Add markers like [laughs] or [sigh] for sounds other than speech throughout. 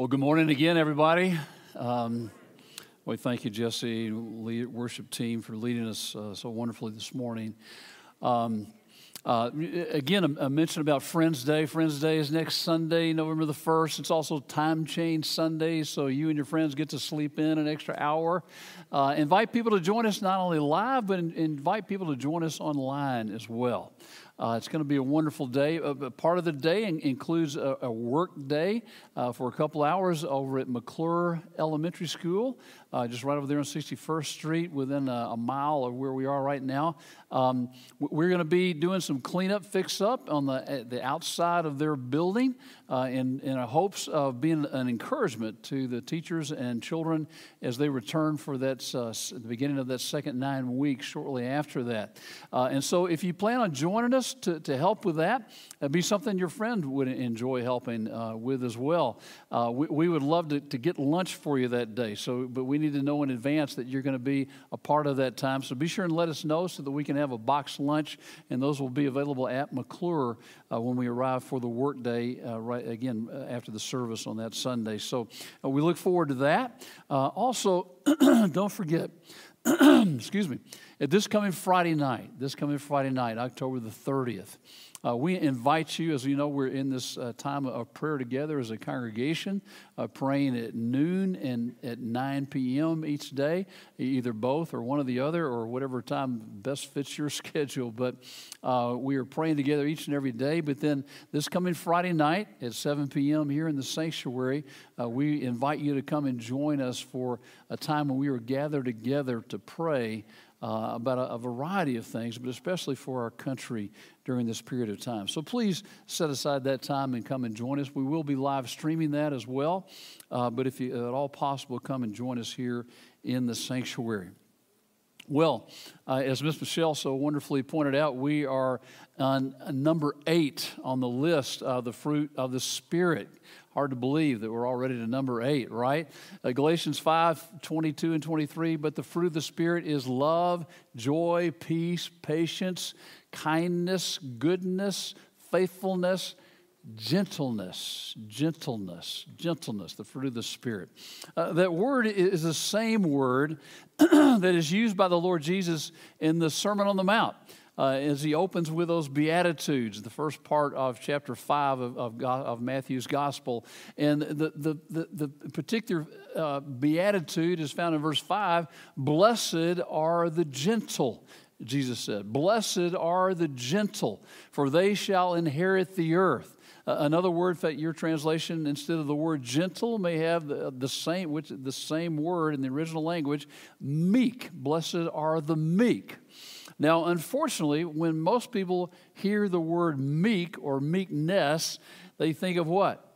Well, good morning again, everybody. Um, we thank you, Jesse, lead, worship team, for leading us uh, so wonderfully this morning. Um, uh, again, a, mention about Friends Day. Friends Day is next Sunday, November the 1st. It's also Time Change Sunday, so you and your friends get to sleep in an extra hour. Uh, invite people to join us not only live, but in, invite people to join us online as well. Uh, it's going to be a wonderful day. Uh, part of the day in- includes a, a, work day uh, for a couple hours over at McClure Elementary School, uh, just right over there on 61st Street, within a, a mile of where we are right now. Um, we're going to be doing some cleanup, fix up on the, the outside of their building uh, in, in hopes of being an encouragement to the teachers and children as they return for that, uh, the beginning of that second nine weeks shortly after that. Uh, and so if you plan on joining us to, to help with that, it'd be something your friend would enjoy helping uh, with as well. Uh, we, we would love to, to get lunch for you that day, so, but we need to know in advance that you're going to be a part of that time. So be sure and let us know so that we can have a box lunch, and those will be available at McClure uh, when we arrive for the workday uh, right again uh, after the service on that Sunday. So uh, we look forward to that. Uh, also, [clears throat] don't forget, [clears throat] excuse me, At this coming Friday night, this coming Friday night, October the 30th. Uh, we invite you, as you know, we're in this uh, time of prayer together as a congregation, uh, praying at noon and at 9 p.m. each day, either both or one or the other, or whatever time best fits your [laughs] schedule. But uh, we are praying together each and every day. But then this coming Friday night at 7 p.m. here in the sanctuary, uh, we invite you to come and join us for a time when we are gathered together to pray uh, about a, a, variety of things, but especially for our country during this period of time. So please set aside that time and come and join us. We will be live streaming that as well, uh, but if you, at all possible, come and join us here in the sanctuary. Well, uh, as Miss Michelle so wonderfully pointed out, we are on number eight on the list of the fruit of the Spirit. Hard to believe that we're already to number eight, right? Uh, Galatians 5 22 and 23. But the fruit of the Spirit is love, joy, peace, patience, kindness, goodness, faithfulness, gentleness, gentleness, gentleness, the fruit of the Spirit. Uh, that word is the same word [clears throat] that is used by the Lord Jesus in the Sermon on the Mount uh, as he opens with those Beatitudes, the first part of chapter 5 of, of, of Matthew's Gospel. And the, the, the, the particular uh, Beatitude is found in verse 5 Blessed are the gentle. Jesus said, Blessed are the gentle, for they shall inherit the earth. Uh, another word that your translation, instead of the word gentle, may have the, the, same, which, the same word in the original language, meek. Blessed are the meek. Now, unfortunately, when most people hear the word meek or meekness, they think of what?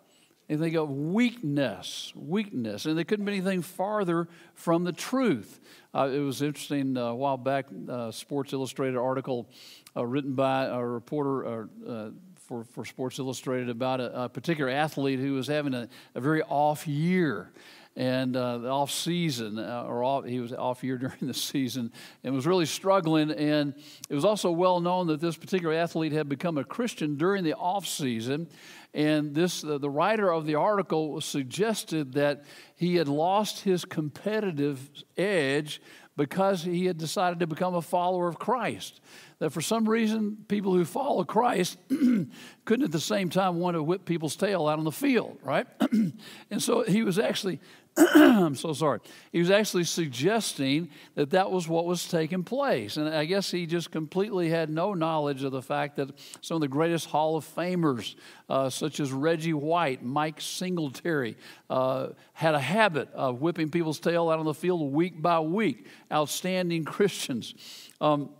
They think of weakness, weakness, and they couldn't be anything farther from the truth. Uh, it was interesting uh, a while back, uh, Sports Illustrated article uh, written by a reporter uh, for, for Sports Illustrated about a, a, particular athlete who was having a, a very off year and uh, off season, uh, or off, he was off year [laughs] during the season, and was really struggling. And it was also well known that this particular athlete had become a Christian during the off season. And this, uh, the writer of the article suggested that he had lost his competitive edge because he had decided to become a follower of Christ. That for some reason, people who follow Christ [clears throat] couldn't at the same time want to whip people's tail out on the field, right? [clears throat] and so he was actually [clears throat] I'm so sorry. He was actually suggesting that that was what was taking place. And I guess he just completely had no knowledge of the fact that some of the greatest Hall of Famers, uh, such as Reggie White, Mike Singletary, uh, had a habit of whipping people's tail out on the field week by week. Outstanding [laughs] Christians. Um,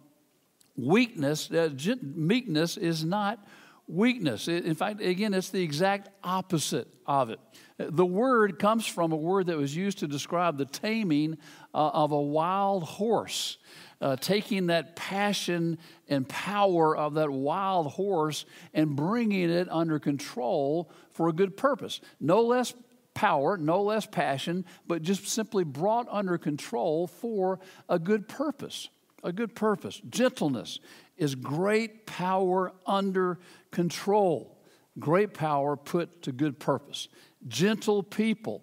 weakness, uh, meekness is not weakness. In fact, again, it's the exact opposite of it. The word comes from a word that was used to describe the taming uh, of a wild horse. Uh, taking that passion and power of that wild horse and bringing it under control for a good purpose. No less power, no less passion, but just simply brought under control for a good purpose. A good purpose. Gentleness is great power under control, great power put to good purpose Gentle people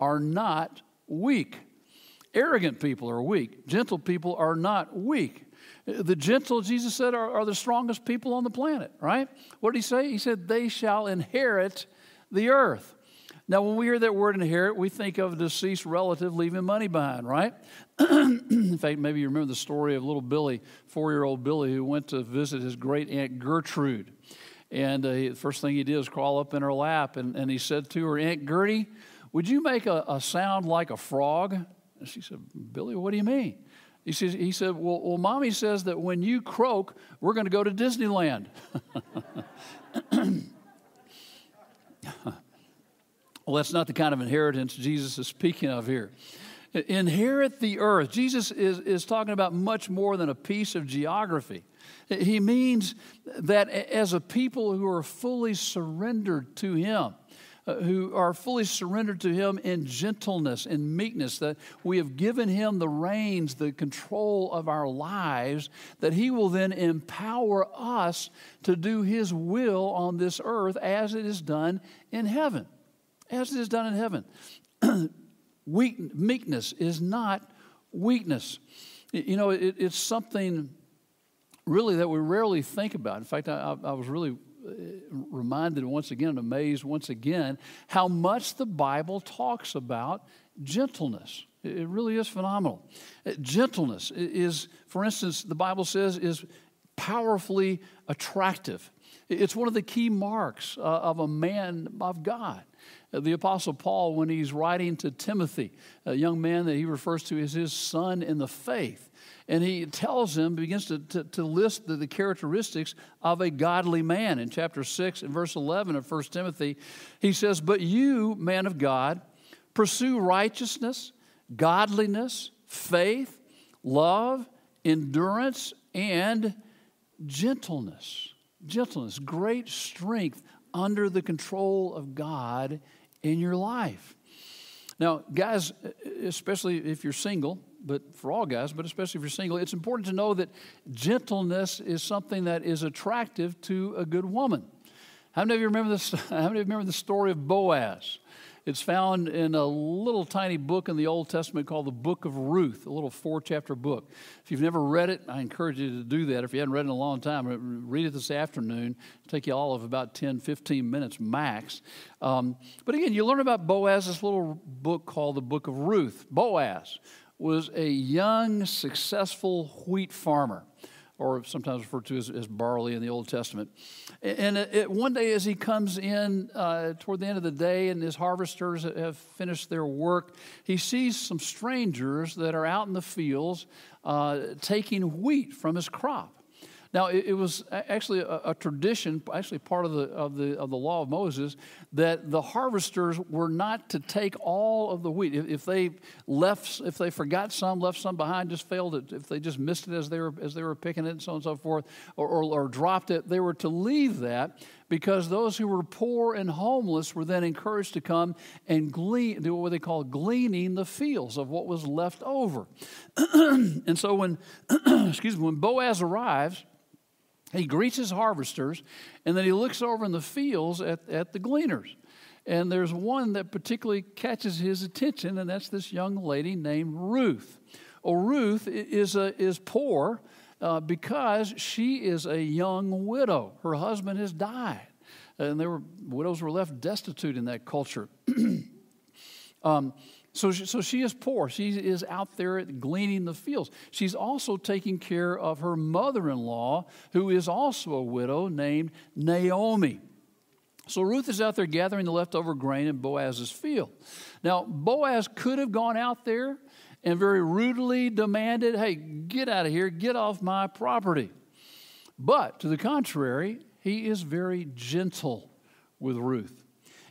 are not weak. Arrogant people are weak. Gentle people are not weak. The gentle, Jesus said, are, are, the strongest people on the planet, right? What did he say? He said, they shall inherit the earth. Now, when we hear that word inherit, we think of a deceased relative leaving money behind, right? [clears throat] In fact, maybe you remember the story of little Billy, four year old Billy, who went to visit his great aunt Gertrude. And uh, the first thing he did was crawl up in her lap, and, and he said to her, Aunt Gertie, would you make a, a sound like a frog? And she said, Billy, what do you mean? He, says, he said, well, well, mommy says that when you croak, we're going to go to Disneyland. [clears throat] well, that's not the kind of inheritance Jesus is speaking of here. Inherit the earth. Jesus is, is talking about much more than a piece of geography. He means that as a people who are fully surrendered to Him, uh, who are fully surrendered to Him in gentleness and meekness, that we have given Him the reins, the control of our lives, that He will then empower us to do His will on this earth as it is done in heaven. As it is done in heaven. [clears throat] Weak, meekness is not weakness. You know, it, it's something really that we rarely think about. In fact, I, I was really uh, reminded once again, amazed once again, how much the Bible talks about gentleness. It really is phenomenal. Uh, gentleness is, for instance, the Bible says, is powerfully attractive. It's one of the key marks uh, of a man of God. Uh, the Apostle Paul, when he's writing to Timothy, a young man that he refers to as his son in the faith, and he tells him, begins to, to, to list the, the, characteristics of a godly man. In chapter 6 and verse 11 of 1 Timothy, he says, But you, man of God, pursue righteousness, godliness, faith, love, endurance, and gentleness. Gentleness, great strength under the control of God in your life. Now, guys, especially if you're single, but for all guys, but especially if you're single, it's important to know that gentleness is something that is attractive to a good woman. How many of you remember this? [laughs] How many of you remember the story of Boaz? It's found in a little tiny book in the Old Testament called the Book of Ruth, a little four chapter book. If you've never read it, I encourage you to do that. If you haven't read it in a long time, read it this afternoon. It'll take you all of about 10, 15 minutes max. Um, but again, you learn about Boaz, this little book called the Book of Ruth. Boaz was a young, successful wheat farmer or sometimes referred to as, as barley in the Old Testament. And it, one day, as he comes in uh, toward the end of the day and his harvesters have finished their work, he sees some strangers that are out in the fields uh, taking wheat from his crop. Now, it, it was actually a, a, tradition, actually part of the, of, the, of the law of Moses, that the harvesters were not to take all of the wheat. If, if they left, if they forgot some, left some behind, just failed it, if they just missed it as they were, as they were picking it and so on and so forth, or, or, or dropped it, they were to leave that because those who were poor and homeless were then encouraged to come and glean, do what they call gleaning the fields of what was left over. [clears throat] and so when, [clears throat] excuse me, when Boaz arrives, he greets his harvesters, and then he looks over in the fields at, at the gleaners. And there's one that particularly catches his attention, and that's this young lady named Ruth. Well, Ruth is, a, is poor uh, because she is a young widow. Her husband has died, and there were widows were left destitute in that culture. [clears throat] um, so she, so she is poor. She is out there gleaning the fields. She's also taking care of her mother in law, who is also a widow named Naomi. So Ruth is out there gathering the leftover grain in Boaz's field. Now, Boaz could have gone out there and very rudely demanded, hey, get out of here, get off my property. But to the contrary, he is very gentle with Ruth.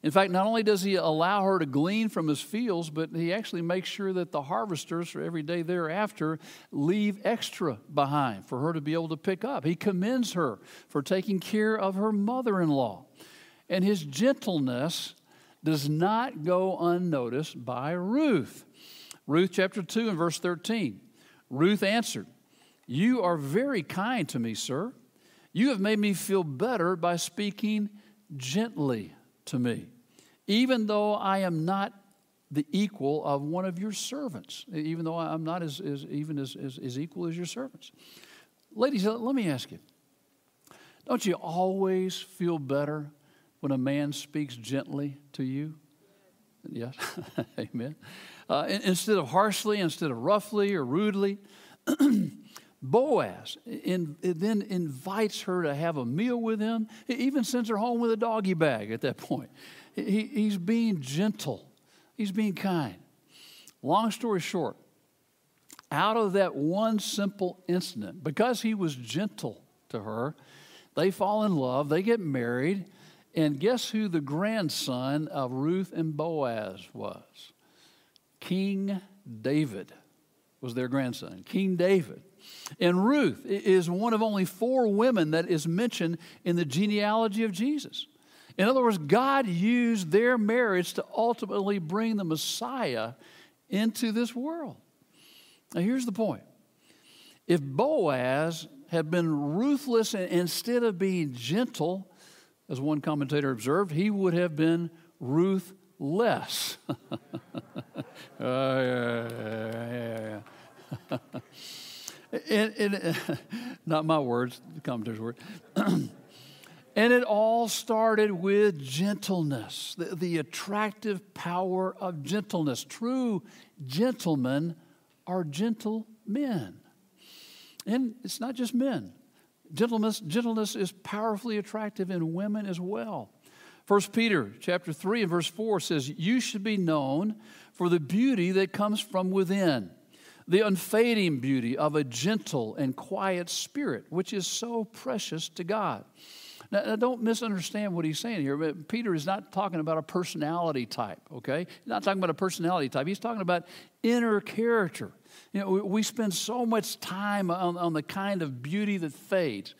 In fact, not only does he allow her to glean from his fields, but he actually makes sure that the harvesters for every day thereafter leave extra behind for her to be able to pick up. He commends her for taking care of her mother in law. And his gentleness does not go unnoticed by Ruth. Ruth chapter 2 and verse 13. Ruth answered, You are very kind to me, sir. You have made me feel better by speaking gently to me. even though I am not the equal of one of your servants, even though I'm not as, as even as, as, as equal as your servants. Ladies, let me ask you don't you always feel better when a man speaks gently to you? Yes, [laughs] amen. Uh, instead of harshly, instead of roughly or rudely. [clears throat] Boaz in, then invites her to have a meal with him. He even sends her home with a doggy bag at that point. He, he's being gentle, he's being kind. Long story short, out of that one simple incident, because he was gentle to her, they fall in love, they get married, and guess who the grandson of Ruth and Boaz was? King David was their grandson, King David. And Ruth is one of only four women that is mentioned in the genealogy of Jesus. In other words, God used their marriage to ultimately bring the Messiah into this world. Now, here's the point if Boaz had been ruthless and instead of being gentle, as one commentator observed, he would have been ruthless. uh, [laughs] yeah, yeah, yeah, [laughs] [laughs] not my words, the commentator's word. [clears throat] and it all started with gentleness, the, the attractive power of gentleness. True gentlemen are gentle men. And it's not just men. Gentleness, gentleness is powerfully attractive in women as well. 1 Peter chapter 3 and verse 4 says, You should be known for the beauty that comes from within, the unfading beauty of a gentle and quiet spirit, which is so precious to God. Now, now, don't misunderstand what he's saying here. Peter is not talking about a personality type, okay? He's not talking about a personality type. He's talking about inner character. You know, we, we spend so much time on, on the kind of beauty that fades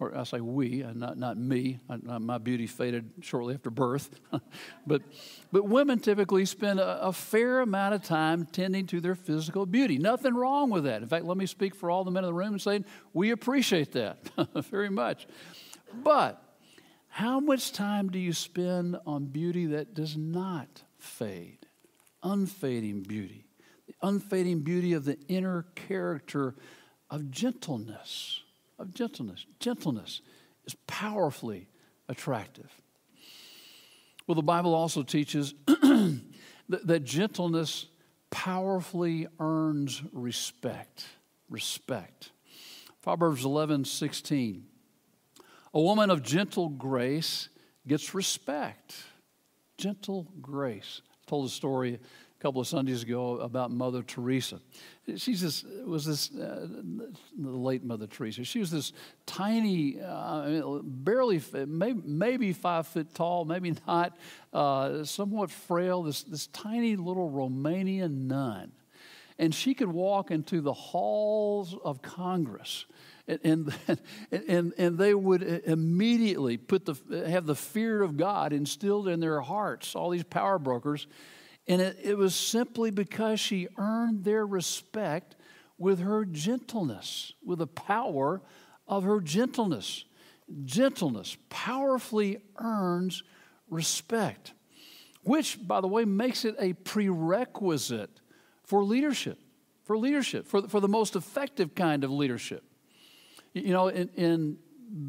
or I say we, uh, not, not me. I, my beauty faded shortly after birth. [laughs] but, but women typically spend a, a, fair amount of time tending to their physical beauty. Nothing wrong with that. In fact, let me speak for all the men in the room and say we appreciate that [laughs] very much. But how much time do you spend on beauty that does not fade? Unfading beauty the unfading beauty of the inner character of gentleness. Of gentleness. Gentleness is powerfully attractive. Well, the Bible also teaches [clears throat] that, that gentleness powerfully earns respect. Respect. Proverbs 11 16. A woman of gentle grace gets respect. Gentle grace. I told a story couple of Sundays ago about Mother Teresa. She's this was this uh, the late Mother Teresa. She was this tiny, uh, barely maybe, maybe five foot tall, maybe not, uh, somewhat frail. This this tiny little Romanian nun, and she could walk into the halls of Congress. And, and, [laughs] and, and they would immediately put the, have the fear of God instilled in their hearts, all these power brokers, and it, it was simply because she earned their respect with her gentleness, with the power of her gentleness. Gentleness powerfully earns respect, which, by the way, makes it a prerequisite for leadership, for leadership, for, for the most effective kind of leadership. You know, in, in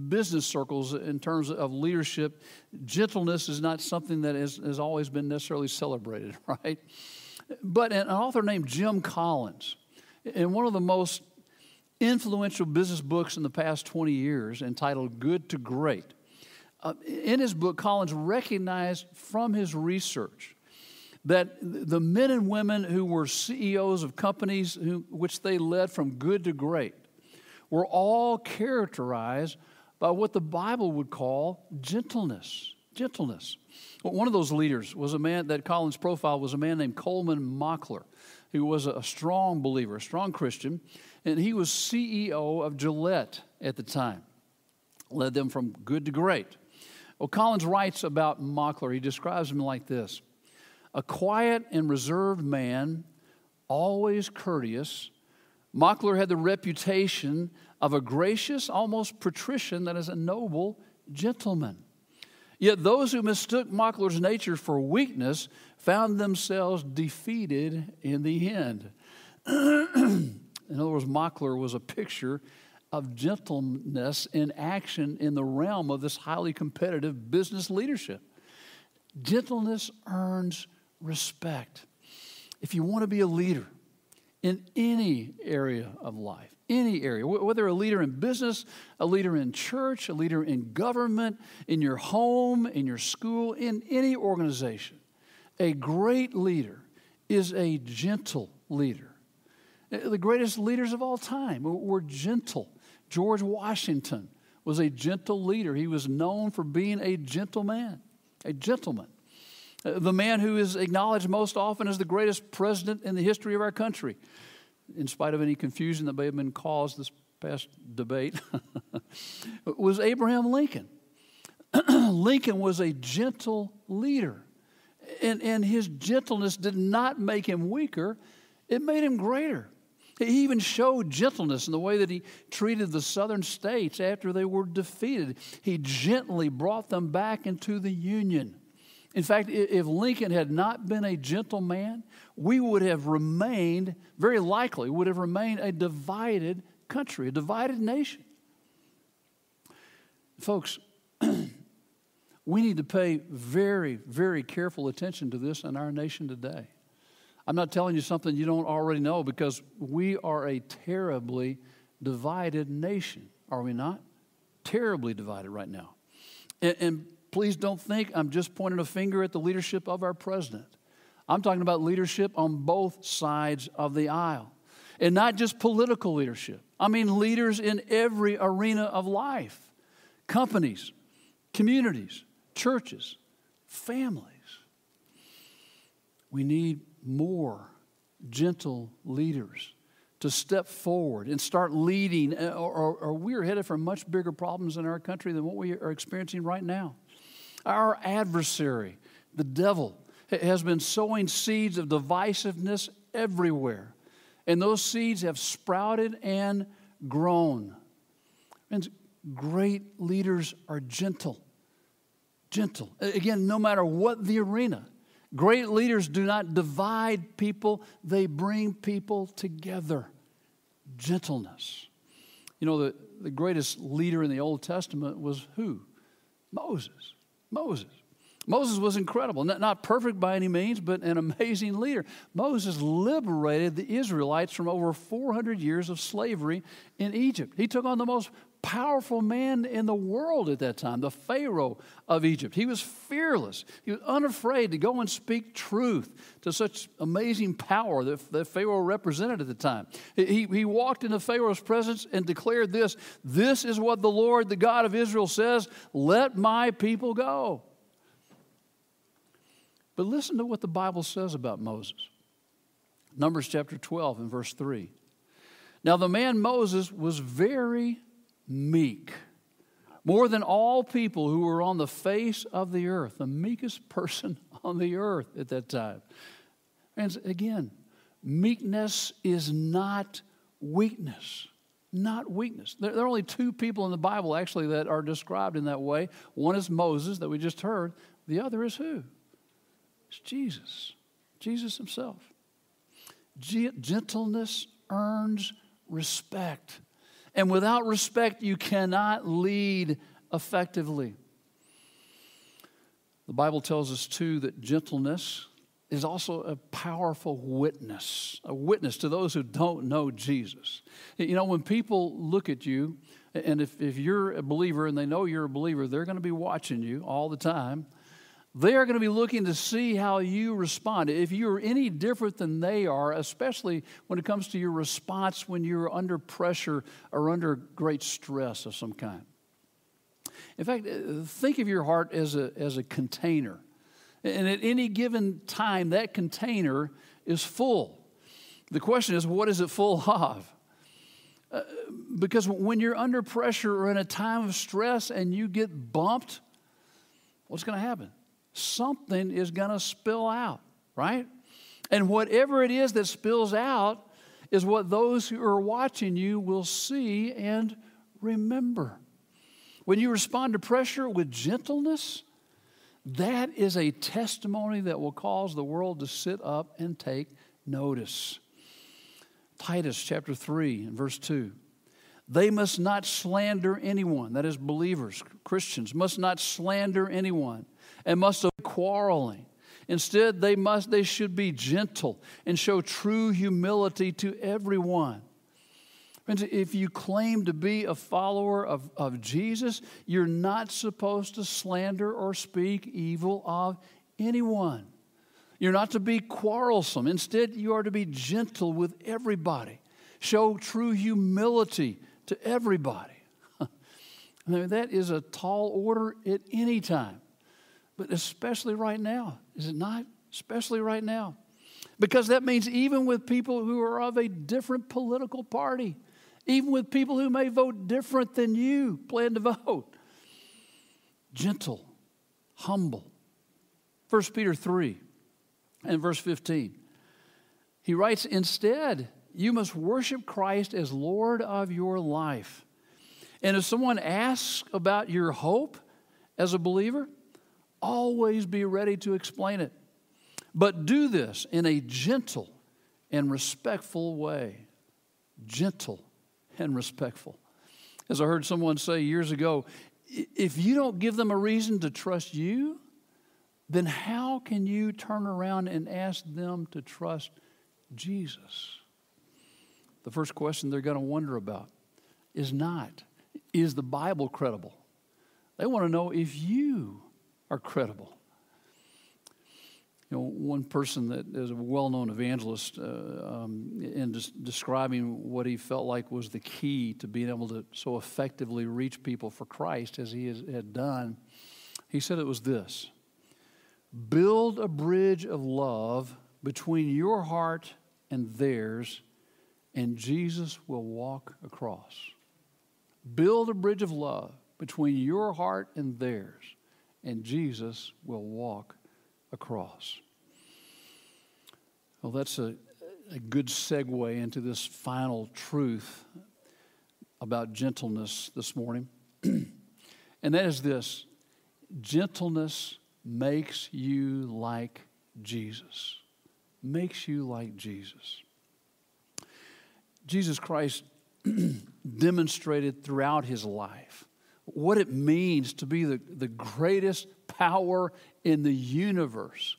business circles in terms of leadership, gentleness is not something that has, has always been necessarily celebrated, [laughs] right? But an author named Jim Collins, in one of the most influential business books in the past 20 years, entitled Good to Great, uh, in his book, Collins recognized from his research that the men and women who were CEOs of companies who, which they led from good to great were all characterized by what the Bible would call gentleness. Gentleness. Well, one of those leaders was a man that Collins' profile was a man named Coleman Mockler, who was a strong believer, a strong Christian, and he was CEO of Gillette at the time. Led them from good to great. Well, Collins writes about Mockler. He describes him like this A quiet and reserved man, always courteous. Mockler had the reputation of a gracious, almost patrician that is a noble gentleman. Yet those who mistook Mockler's nature for weakness found themselves defeated in the end. [clears throat] in other words, Mockler was a picture of gentleness in action in the realm of this highly competitive business leadership. Gentleness earns respect. If you want to be a leader in any area of life, any area, whether a leader in business, a leader in church, a leader in government, in your home, in your school, in any organization, a great leader is a gentle leader. The greatest leaders of all time were gentle. George Washington was a gentle leader. He was known for being a gentleman, a gentleman. Uh, the man who is acknowledged most often as the greatest president in the history of our country, in spite of any confusion that may have been caused this past debate, [laughs] was Abraham Lincoln. [clears throat] Lincoln was a gentle leader. And, and his gentleness did not make him weaker, it made him greater. He even showed gentleness in the way that he treated the southern states after they were defeated. He gently brought them back into the Union. In fact, if Lincoln had not been a gentle man, we would have remained, very likely, would have remained a divided country, a divided nation. Folks, [clears throat] we need to pay very, very careful attention to this in our nation today. I'm not telling you something you don't already know because we are a terribly divided nation, are we not? Terribly divided right now. And, and, please don't think I'm just pointing a finger at the leadership of our president. I'm talking about leadership on both sides of the aisle. And not just political leadership, I mean leaders in every arena of life companies, communities, churches, families. We need more gentle leaders to step forward and start leading, or, or, or, we're headed for much bigger problems in our country than what we are experiencing right now. Our adversary, the devil, has been sowing seeds of divisiveness everywhere, and those seeds have sprouted and grown. And great leaders are gentle. Gentle. Again, no matter what the arena. Great leaders do not divide people, they bring people together. Gentleness. You know, the, the greatest leader in the Old Testament was who? Moses. Moses. Moses was incredible. Not, perfect by any means, but an [laughs] amazing leader. Moses liberated the Israelites from over 400 years of slavery in Egypt. He took on the most powerful man in the world at that time, the Pharaoh of Egypt. He was fearless. He was unafraid to go and speak truth to such amazing power that, Pharaoh represented at the time. He, he walked into Pharaoh's presence and declared this This is what the Lord, the God of Israel, says let my people go. But listen to what the Bible says about Moses. Numbers chapter 12 and verse 3. Now, the man Moses was very meek. More than all people who were on the face of the earth, the meekest person [laughs] on the earth at that time. And again, meekness is not weakness. Not weakness. There, are only two people in the Bible actually that are described in that way. One is Moses, that we just heard. The other is who? It's Jesus. Jesus himself. Gentleness earns respect. And without respect, you cannot lead effectively. The Bible tells us, too, that gentleness is also a powerful witness, a witness to those who don't know Jesus. You know, when people look at you, and if, if you're a believer and they know you're a believer, they're going to be watching you all the time. They are going to be looking to see how you respond. If you're any different than they are, especially when it comes to your response when you're under pressure or under great stress of some kind. In fact, uh, think of your heart as a, as a container. And at any given time, that container is full. The question is, what is it full [laughs] of? Uh, because when you're under pressure or in a time of stress and you get bumped, what's going to happen? Something is going to spill out, right? And whatever it is that spills out is what those who are watching you will see and remember. When you respond to pressure with gentleness, That is a testimony that will cause the world to sit up and take notice. Titus chapter 3 and verse 2. They must not slander anyone, that is, believers, Christians, must not slander anyone and must avoid quarreling. Instead, they must they should be gentle and show true humility to everyone. Friends, if you claim to be a follower of, of Jesus, you're not supposed to slander or speak evil of anyone. You're not to be quarrelsome. Instead, you are to be gentle with everybody. Show true humility to everybody. [laughs] I mean, that is a tall order at any time, but especially right now, is it not? Especially right now. Because that means even with people who are of a different political party, even with people who may vote different than you plan to [laughs] vote, gentle, humble. 1 Peter 3 and verse 15. He writes, Instead, you must worship Christ as Lord of your life. And if someone asks about your hope as a believer, always be ready to explain it. But do this in a gentle and respectful way. Gentle and respectful. As I heard someone say years ago, if you don't give them a reason to trust you, then how can you turn around and ask them to trust Jesus? The first question they're going to wonder about is not, is the Bible credible? They want to know if you are credible. You know, one person that is a well known evangelist, uh, um, in des- describing what he felt like was the key to being able to so effectively reach people for Christ as he has, had done, he said it was this Build a bridge of love between your heart and theirs, and Jesus will walk across. Build a bridge of love between your heart and theirs, and Jesus will walk across. Well, that's a, a good segue into this final truth about gentleness this morning. [clears throat] and that is this gentleness makes you like Jesus. Makes you like Jesus. Jesus Christ [clears throat] demonstrated throughout his life what it means to be the, the greatest power in the universe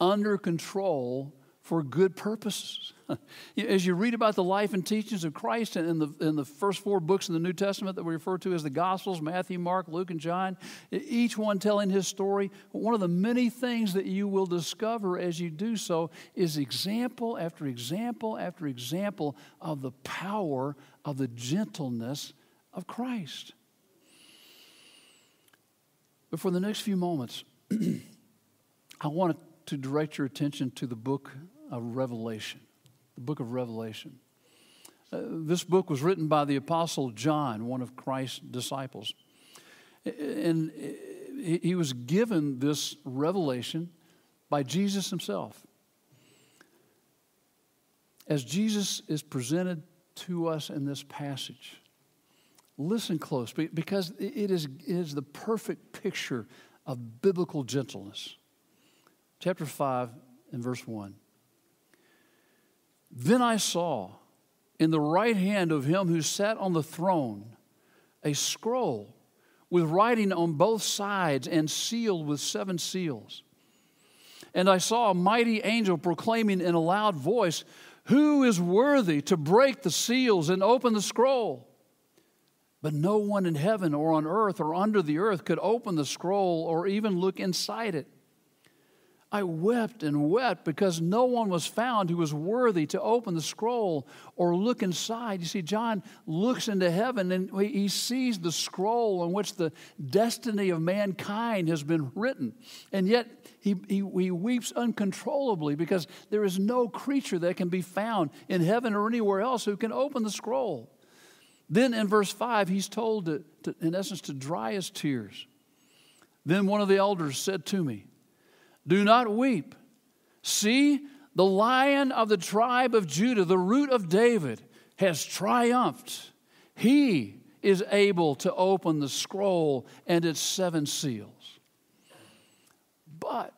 under control for good purposes. [laughs] As you read about the life and teachings of Christ in the, in the first four books in the New Testament that we refer to as the Gospels Matthew, Mark, Luke, and John each one telling his story, one of the many things that you will discover as you do so is example after example after example of the power of the gentleness of Christ. But for the next few moments, [clears throat] I want to direct your attention to the book of Revelation. The book of Revelation. Uh, this book was written by the Apostle John, one of Christ's disciples. And he was given this revelation by Jesus himself. As Jesus is presented to us in this passage, listen close because it is, it is the perfect picture of biblical gentleness. Chapter 5 and verse 1. Then I saw in the right hand of him who sat on the throne a scroll with writing on both sides and sealed with seven seals. And I saw a mighty angel proclaiming in a loud voice, Who is worthy to break the seals and open the scroll? But no one in heaven or on earth or under the earth could open the scroll or even look inside it. I wept and wept because no one was found who was worthy to open the scroll or look inside. You see, John looks into heaven and he sees the scroll on which the destiny of mankind has been written. And yet he, he, he weeps uncontrollably because there is no creature that can be found in heaven or anywhere else who can open the scroll. Then in verse 5, he's told, to, to, in essence, to dry his tears. Then one of the elders said to me, do not weep. See, the lion of the tribe of Judah, the root of David, has triumphed. He is able to open the scroll and its seven seals. But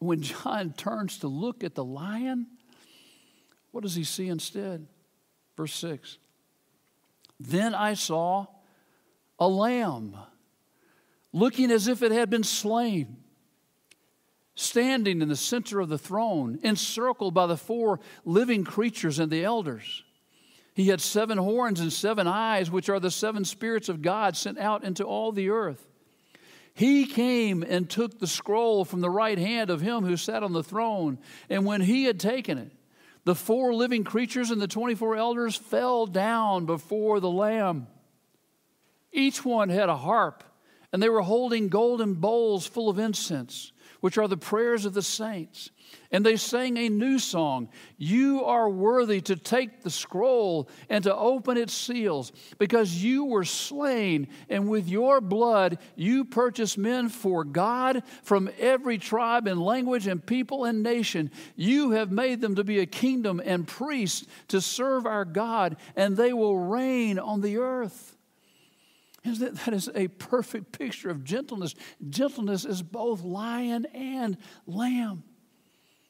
when John [laughs] turns to look at the lion, what does he see instead? Verse 6 Then I saw a lamb looking as if it had been slain, standing in the center of the throne, encircled by the four living creatures and the elders. He had seven horns and seven eyes, which are the seven spirits of God sent out into all the earth. He came and took the scroll from the right hand of him who sat on the throne. And when he had taken it, the four living creatures and the 24 elders fell down before the Lamb. Each one had a harp, and they were holding golden bowls full of incense, which are the prayers of the saints. And they sang a new song You are worthy to take the scroll and to open its seals, because you were slain, and with your blood you purchased men for God from every tribe and language and people and nation. You have made them to be a kingdom and priests to serve our God, and they will reign on the earth. That, that is a perfect picture of gentleness. Gentleness is both lion and lamb.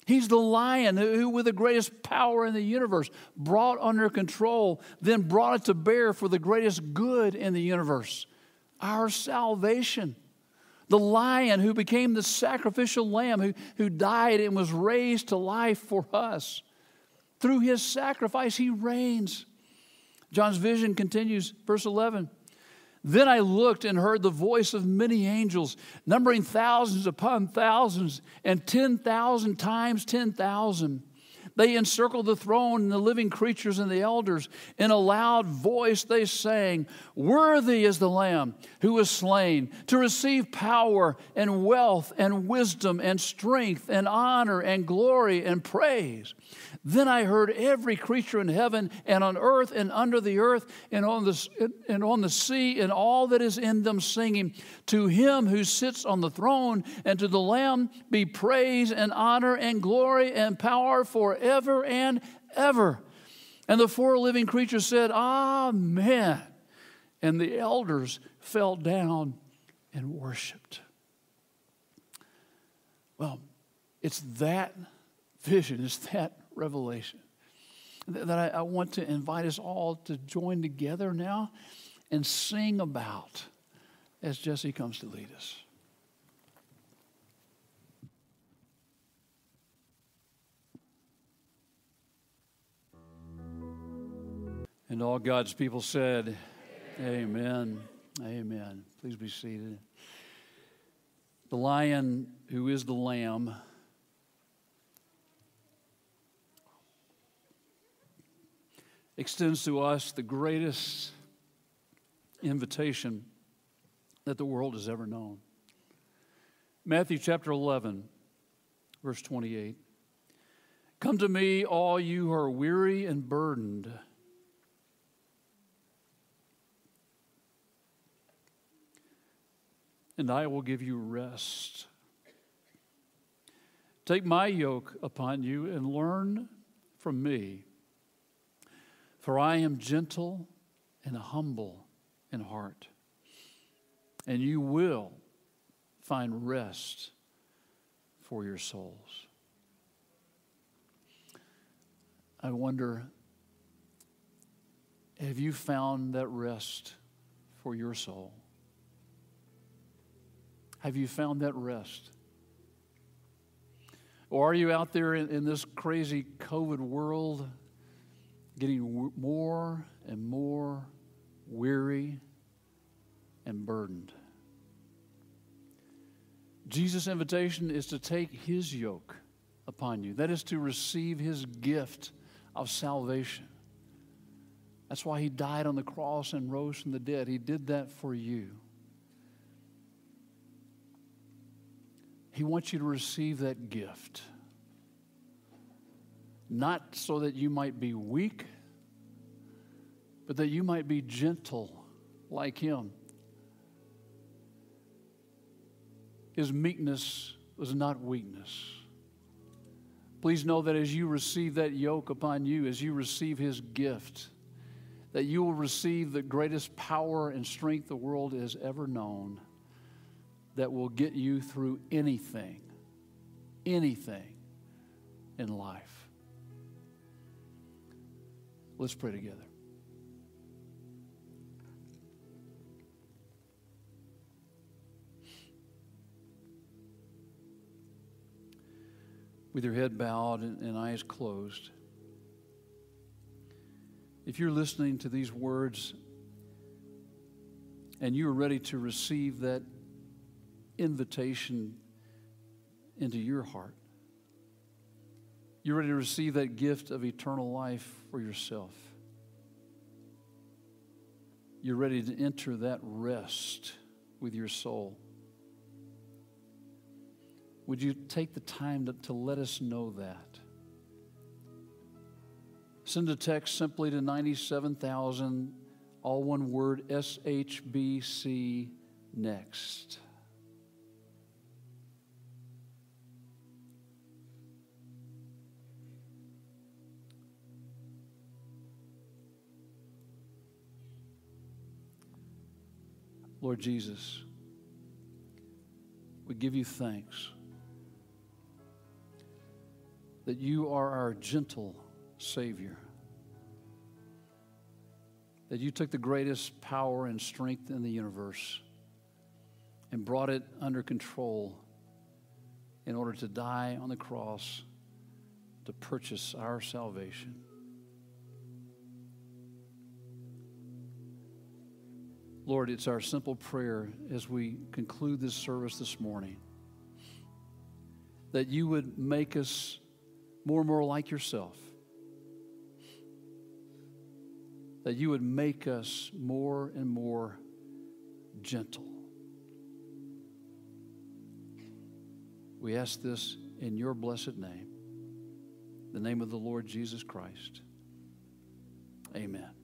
He's the lion who, with the greatest power in the universe, brought under control, then brought it to bear for the greatest good in the universe our salvation. The lion who became the sacrificial lamb, who, who died and was raised to life for us. Through his sacrifice, he reigns. John's vision continues, verse 11. Then I looked and heard the voice of many angels, numbering thousands upon thousands, and 10,000 times 10,000. They encircled the throne and the living creatures and the elders. In a loud voice they sang, Worthy is the Lamb who was slain to receive power and wealth and wisdom and strength and honor and glory and praise. Then I heard every creature in heaven and on earth and under the earth and on the, and on the sea and all that is in them singing, To him who sits on the throne and to the Lamb be praise and honor and glory and power forever and ever. And the four living creatures said, Amen. And the elders fell down and worshiped. Well, it's that vision, it's that revelation that I, I want to invite us all to join together now and sing about as Jesse comes to lead us. And all God's people said, Amen. Amen. Amen. Please be seated. The lion who is the lamb extends to us the greatest invitation that the world has ever known. Matthew chapter 11, verse 28. Come to me, all you who are weary and burdened. And I will give you rest. Take my yoke upon you and learn from me for I am gentle and humble in heart, and you will find rest for your souls. I wonder have you found that rest for your soul? Have you found that rest? Or are you out there in, in this crazy COVID world? getting more and more weary and burdened. Jesus' invitation is to take his yoke upon you. That is to receive his gift of salvation. That's why he died on the cross and rose from the dead. He did that for you. He wants you to receive that gift not so that you might be weak, but that you might be gentle like him. His meekness was not weakness. Please know that as you receive that yoke upon you, as you receive his gift, that you will receive the greatest power and strength the world has ever known that will get you through anything anything in life. Let's pray together. With your head bowed and, eyes closed, if you're listening to these words and you are ready to receive that invitation into your heart, you're ready to receive that gift of eternal life for yourself. You're ready to enter that rest with your soul. Would you take the time to, to let us know that? Send a text simply to 97,000, all one word, SHBC next. Lord Jesus, we give you thanks that you are our gentle Savior. That you took the greatest power and strength in the universe and brought it under control in order to die on the cross to purchase our salvation. Lord, it's our simple prayer as we conclude this service this morning that you would make us more and more like yourself, that you would make us more and more gentle. We ask this in your blessed name, the name of the Lord Jesus Christ. Amen.